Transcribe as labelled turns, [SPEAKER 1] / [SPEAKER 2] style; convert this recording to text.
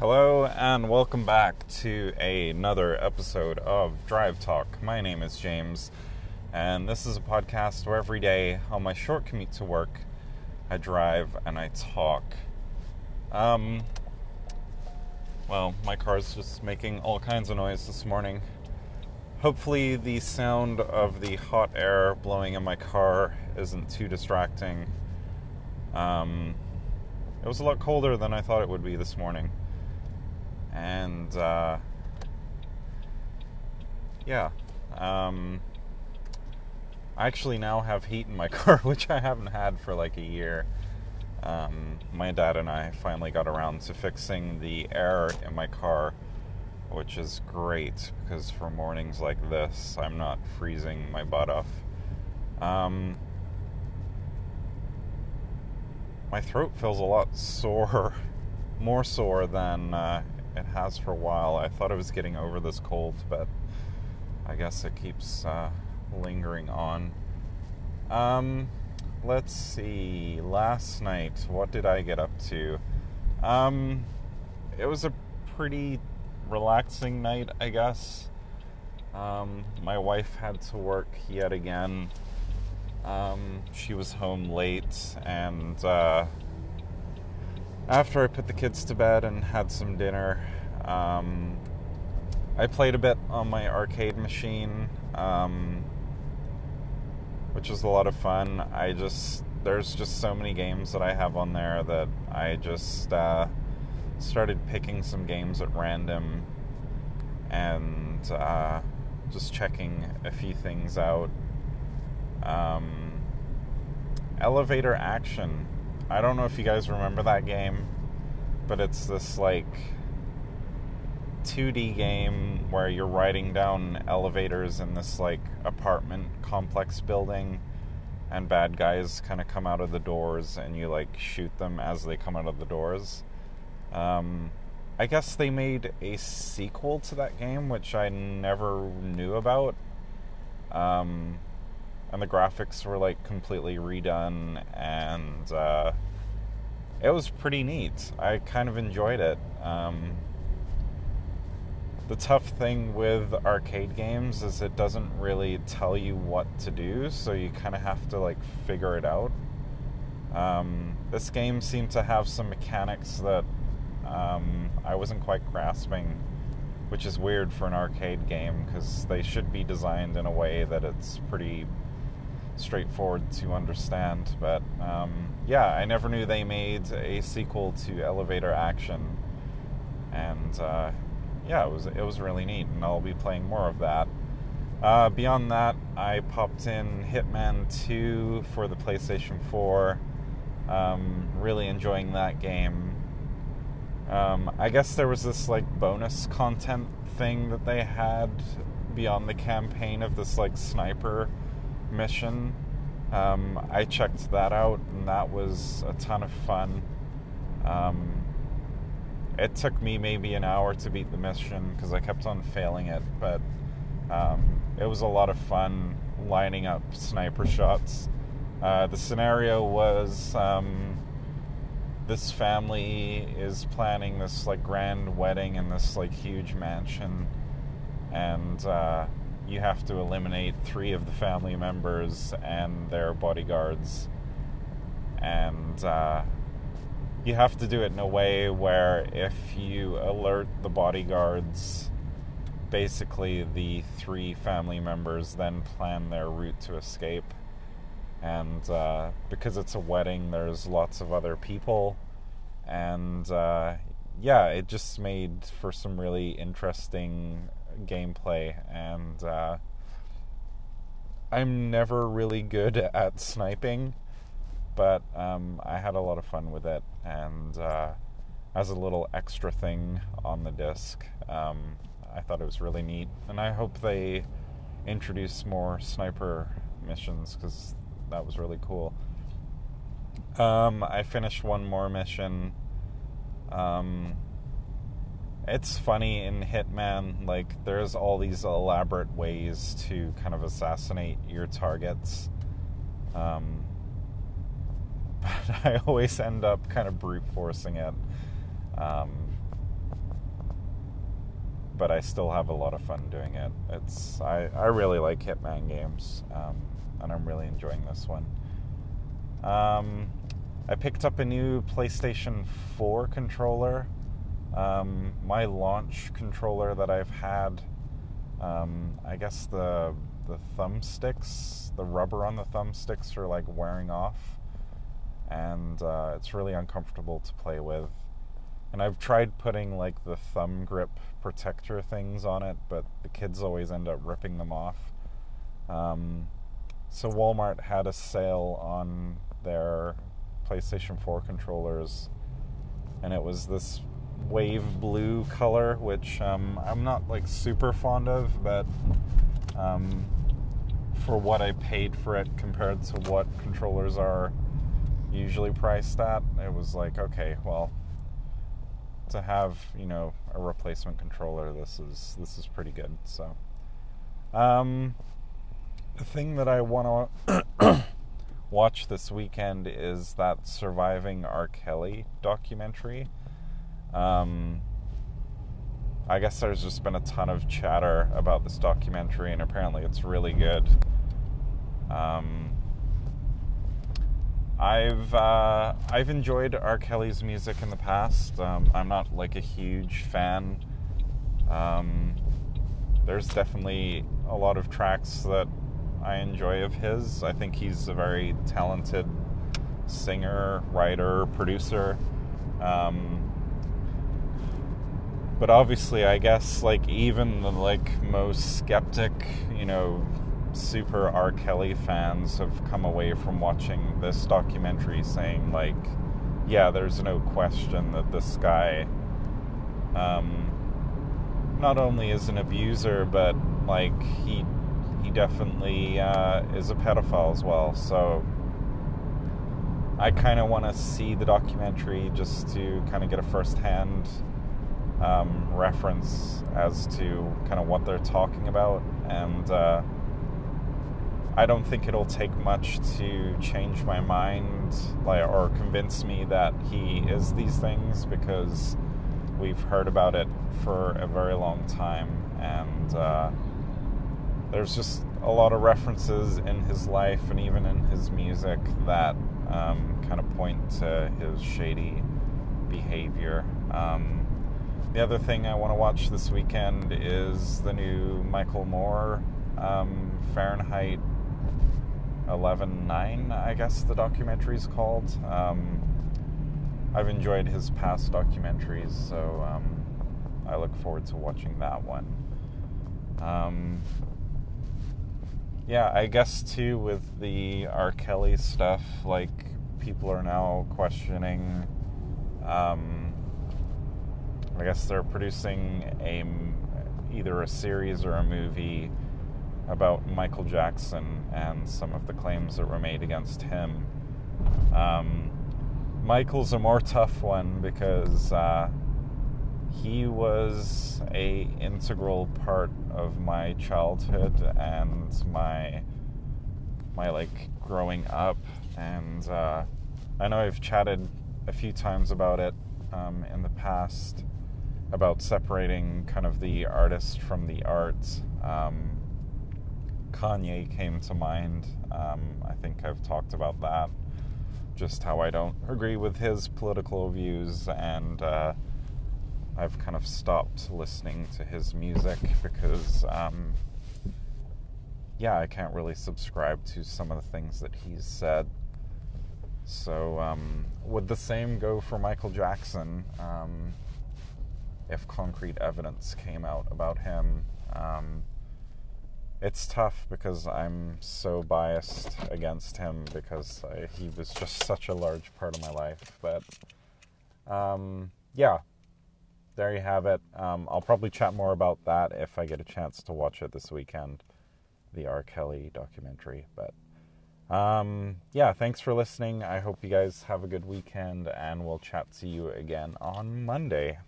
[SPEAKER 1] Hello and welcome back to another episode of Drive Talk. My name is James, and this is a podcast where every day on my short commute to work, I drive and I talk. Um, well, my car's just making all kinds of noise this morning. Hopefully, the sound of the hot air blowing in my car isn't too distracting. Um, it was a lot colder than I thought it would be this morning and uh, yeah, um, I actually now have heat in my car, which I haven't had for like a year. Um, my dad and I finally got around to fixing the air in my car, which is great because for mornings like this, I'm not freezing my butt off. Um, my throat feels a lot sore, more sore than uh, it has for a while. I thought I was getting over this cold, but I guess it keeps uh, lingering on. Um, let's see. Last night, what did I get up to? Um, it was a pretty relaxing night, I guess. Um, my wife had to work yet again. Um, she was home late, and uh, after I put the kids to bed and had some dinner, um, I played a bit on my arcade machine, um, which was a lot of fun. I just there's just so many games that I have on there that I just uh, started picking some games at random and uh, just checking a few things out. Um, elevator action I don't know if you guys remember that game, but it's this like 2D game where you're riding down elevators in this like apartment complex building and bad guys kind of come out of the doors and you like shoot them as they come out of the doors. Um, I guess they made a sequel to that game, which I never knew about. Um, and the graphics were like completely redone and uh, it was pretty neat. I kind of enjoyed it. Um, the tough thing with arcade games is it doesn't really tell you what to do so you kind of have to like figure it out. Um, this game seemed to have some mechanics that um, i wasn't quite grasping which is weird for an arcade game because they should be designed in a way that it's pretty straightforward to understand. But um, yeah, I never knew they made a sequel to Elevator Action, and uh, yeah, it was it was really neat, and I'll be playing more of that. Uh, beyond that, I popped in Hitman 2 for the PlayStation 4. Um, really enjoying that game. Um, I guess there was this like bonus content thing that they had beyond the campaign of this like sniper mission. Um, I checked that out, and that was a ton of fun. Um, it took me maybe an hour to beat the mission because I kept on failing it, but um, it was a lot of fun lining up sniper shots. Uh, the scenario was um, this family is planning this like grand wedding in this like huge mansion, and uh, you have to eliminate three of the family members and their bodyguards. And uh, you have to do it in a way where if you alert the bodyguards, basically the three family members then plan their route to escape. And uh, because it's a wedding, there's lots of other people. And uh, yeah, it just made for some really interesting gameplay, and uh, I'm never really good at sniping, but um, I had a lot of fun with it, and uh, as a little extra thing on the disc, um, I thought it was really neat, and I hope they introduce more sniper missions because that was really cool. Um, I finished one more mission. Um, it's funny in Hitman, like, there's all these elaborate ways to kind of assassinate your targets. Um, but I always end up kind of brute forcing it. Um, but I still have a lot of fun doing it. It's I, I really like Hitman games, um, and I'm really enjoying this one. Um, I picked up a new PlayStation 4 controller. Um, my launch controller that I've had, um, I guess the the thumbsticks, the rubber on the thumbsticks are like wearing off, and uh, it's really uncomfortable to play with. And I've tried putting like the thumb grip protector things on it, but the kids always end up ripping them off. Um, so Walmart had a sale on their PlayStation 4 controllers, and it was this wave blue color, which um, I'm not like super fond of, but um, for what I paid for it compared to what controllers are usually priced at, it was like okay, well, to have you know a replacement controller, this is this is pretty good. So, um, the thing that I want to watch this weekend is that surviving R. Kelly documentary. Um, I guess there's just been a ton of chatter about this documentary, and apparently it's really good. Um, I've uh, I've enjoyed R. Kelly's music in the past. Um, I'm not like a huge fan. Um, there's definitely a lot of tracks that I enjoy of his. I think he's a very talented singer, writer, producer. Um, but obviously, I guess like even the like most skeptic, you know, super R. Kelly fans have come away from watching this documentary saying, like, yeah, there's no question that this guy um, not only is an abuser, but like he he definitely uh, is a pedophile as well. So I kind of want to see the documentary just to kind of get a first-hand um, reference as to kind of what they're talking about and. Uh, I don't think it'll take much to change my mind like, or convince me that he is these things because we've heard about it for a very long time and uh, there's just a lot of references in his life and even in his music that um, kind of point to his shady behavior. Um, the other thing I want to watch this weekend is the new Michael Moore um, Fahrenheit 11.9, I guess the documentary is called. Um, I've enjoyed his past documentaries, so um, I look forward to watching that one. Um, yeah, I guess too with the R. Kelly stuff, like people are now questioning. Um, I guess they're producing a either a series or a movie about Michael Jackson and some of the claims that were made against him. Um, Michael's a more tough one because uh, he was a integral part of my childhood and my my like growing up, and uh, I know I've chatted a few times about it um, in the past about separating kind of the artist from the art. Um, Kanye came to mind. Um, I think I've talked about that. Just how I don't agree with his political views, and uh, I've kind of stopped listening to his music because, um, yeah, I can't really subscribe to some of the things that he's said. So, um, would the same go for Michael Jackson um, if concrete evidence came out about him? Um, it's tough because I'm so biased against him because I, he was just such a large part of my life. But um, yeah, there you have it. Um, I'll probably chat more about that if I get a chance to watch it this weekend, the R. Kelly documentary. But um, yeah, thanks for listening. I hope you guys have a good weekend, and we'll chat to you again on Monday.